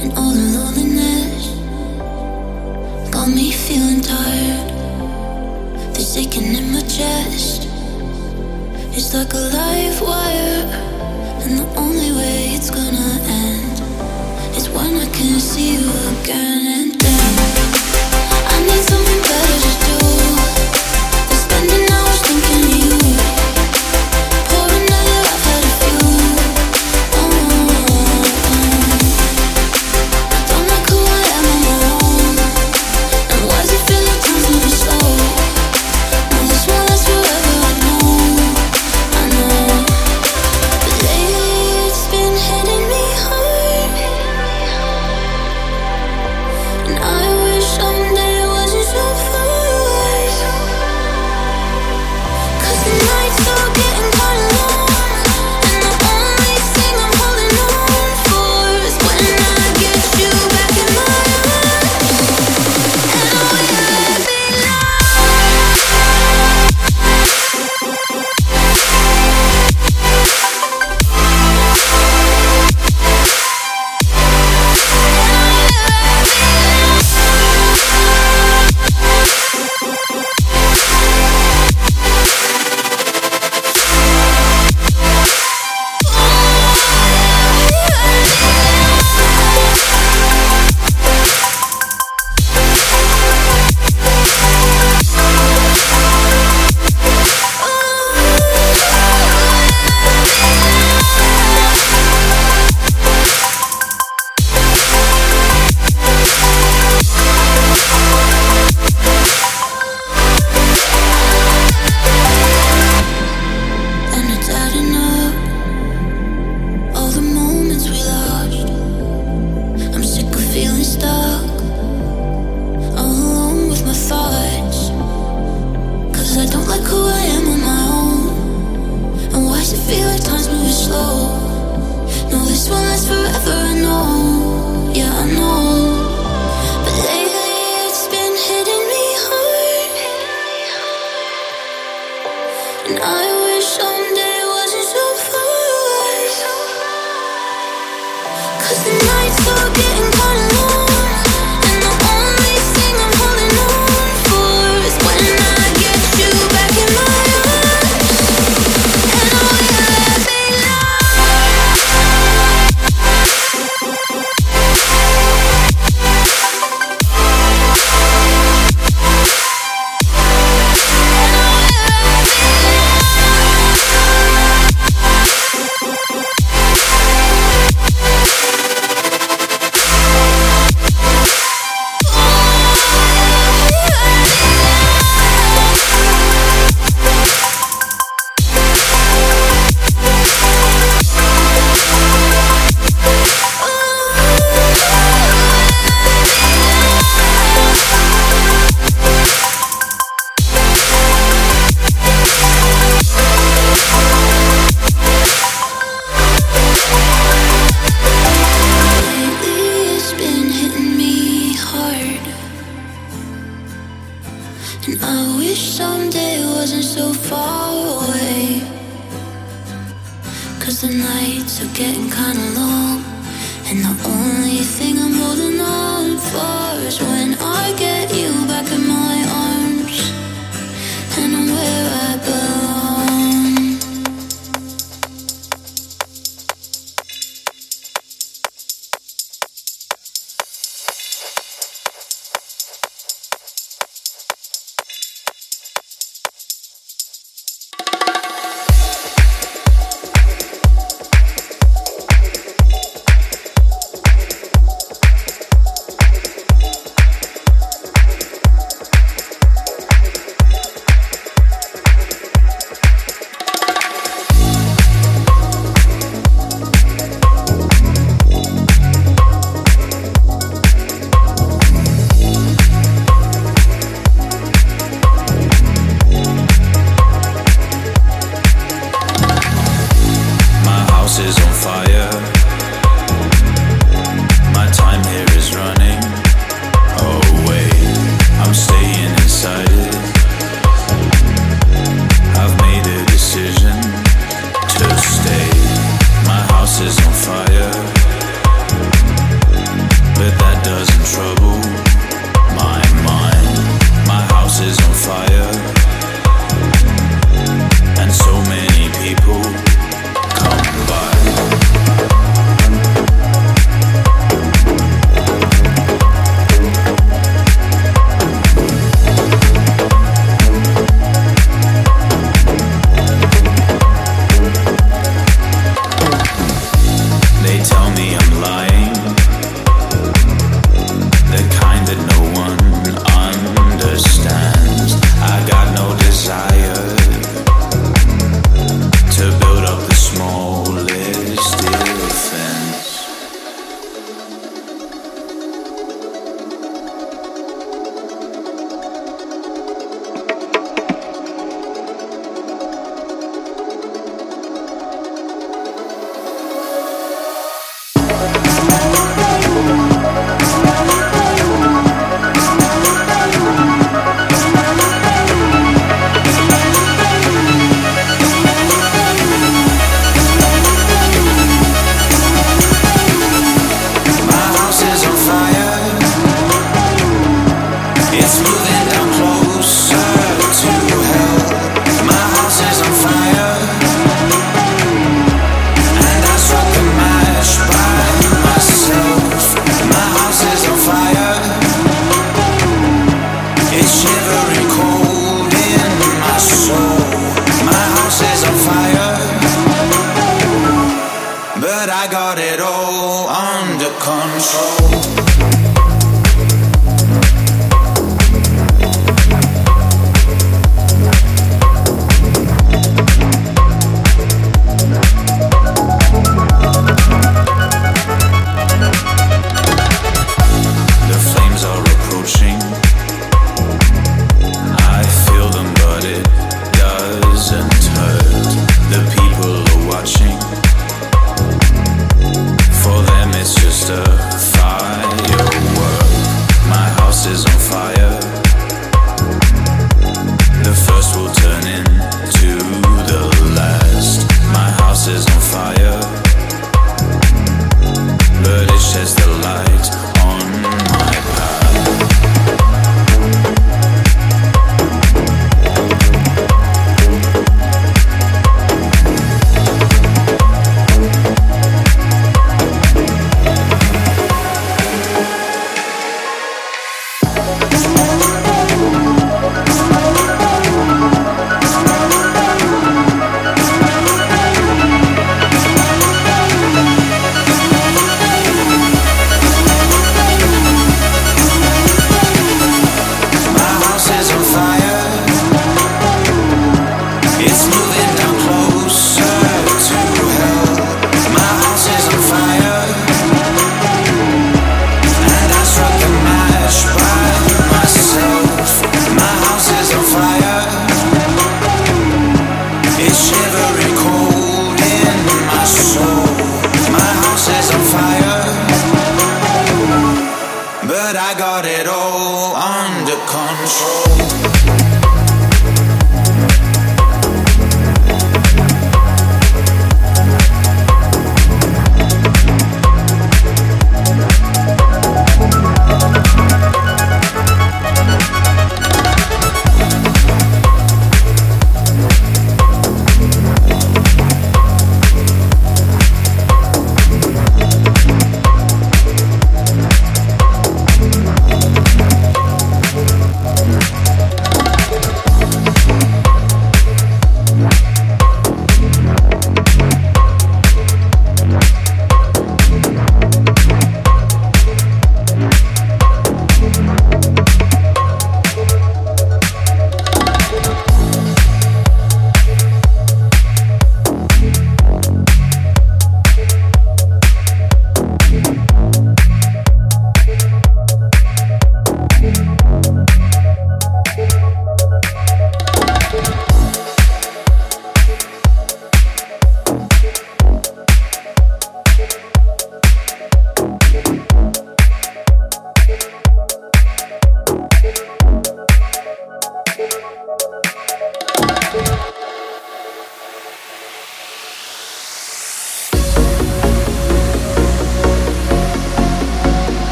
and all the loneliness got me feeling tired. There's aching in my chest. It's like a live wire, and the only way it's gonna end is when I can see you again.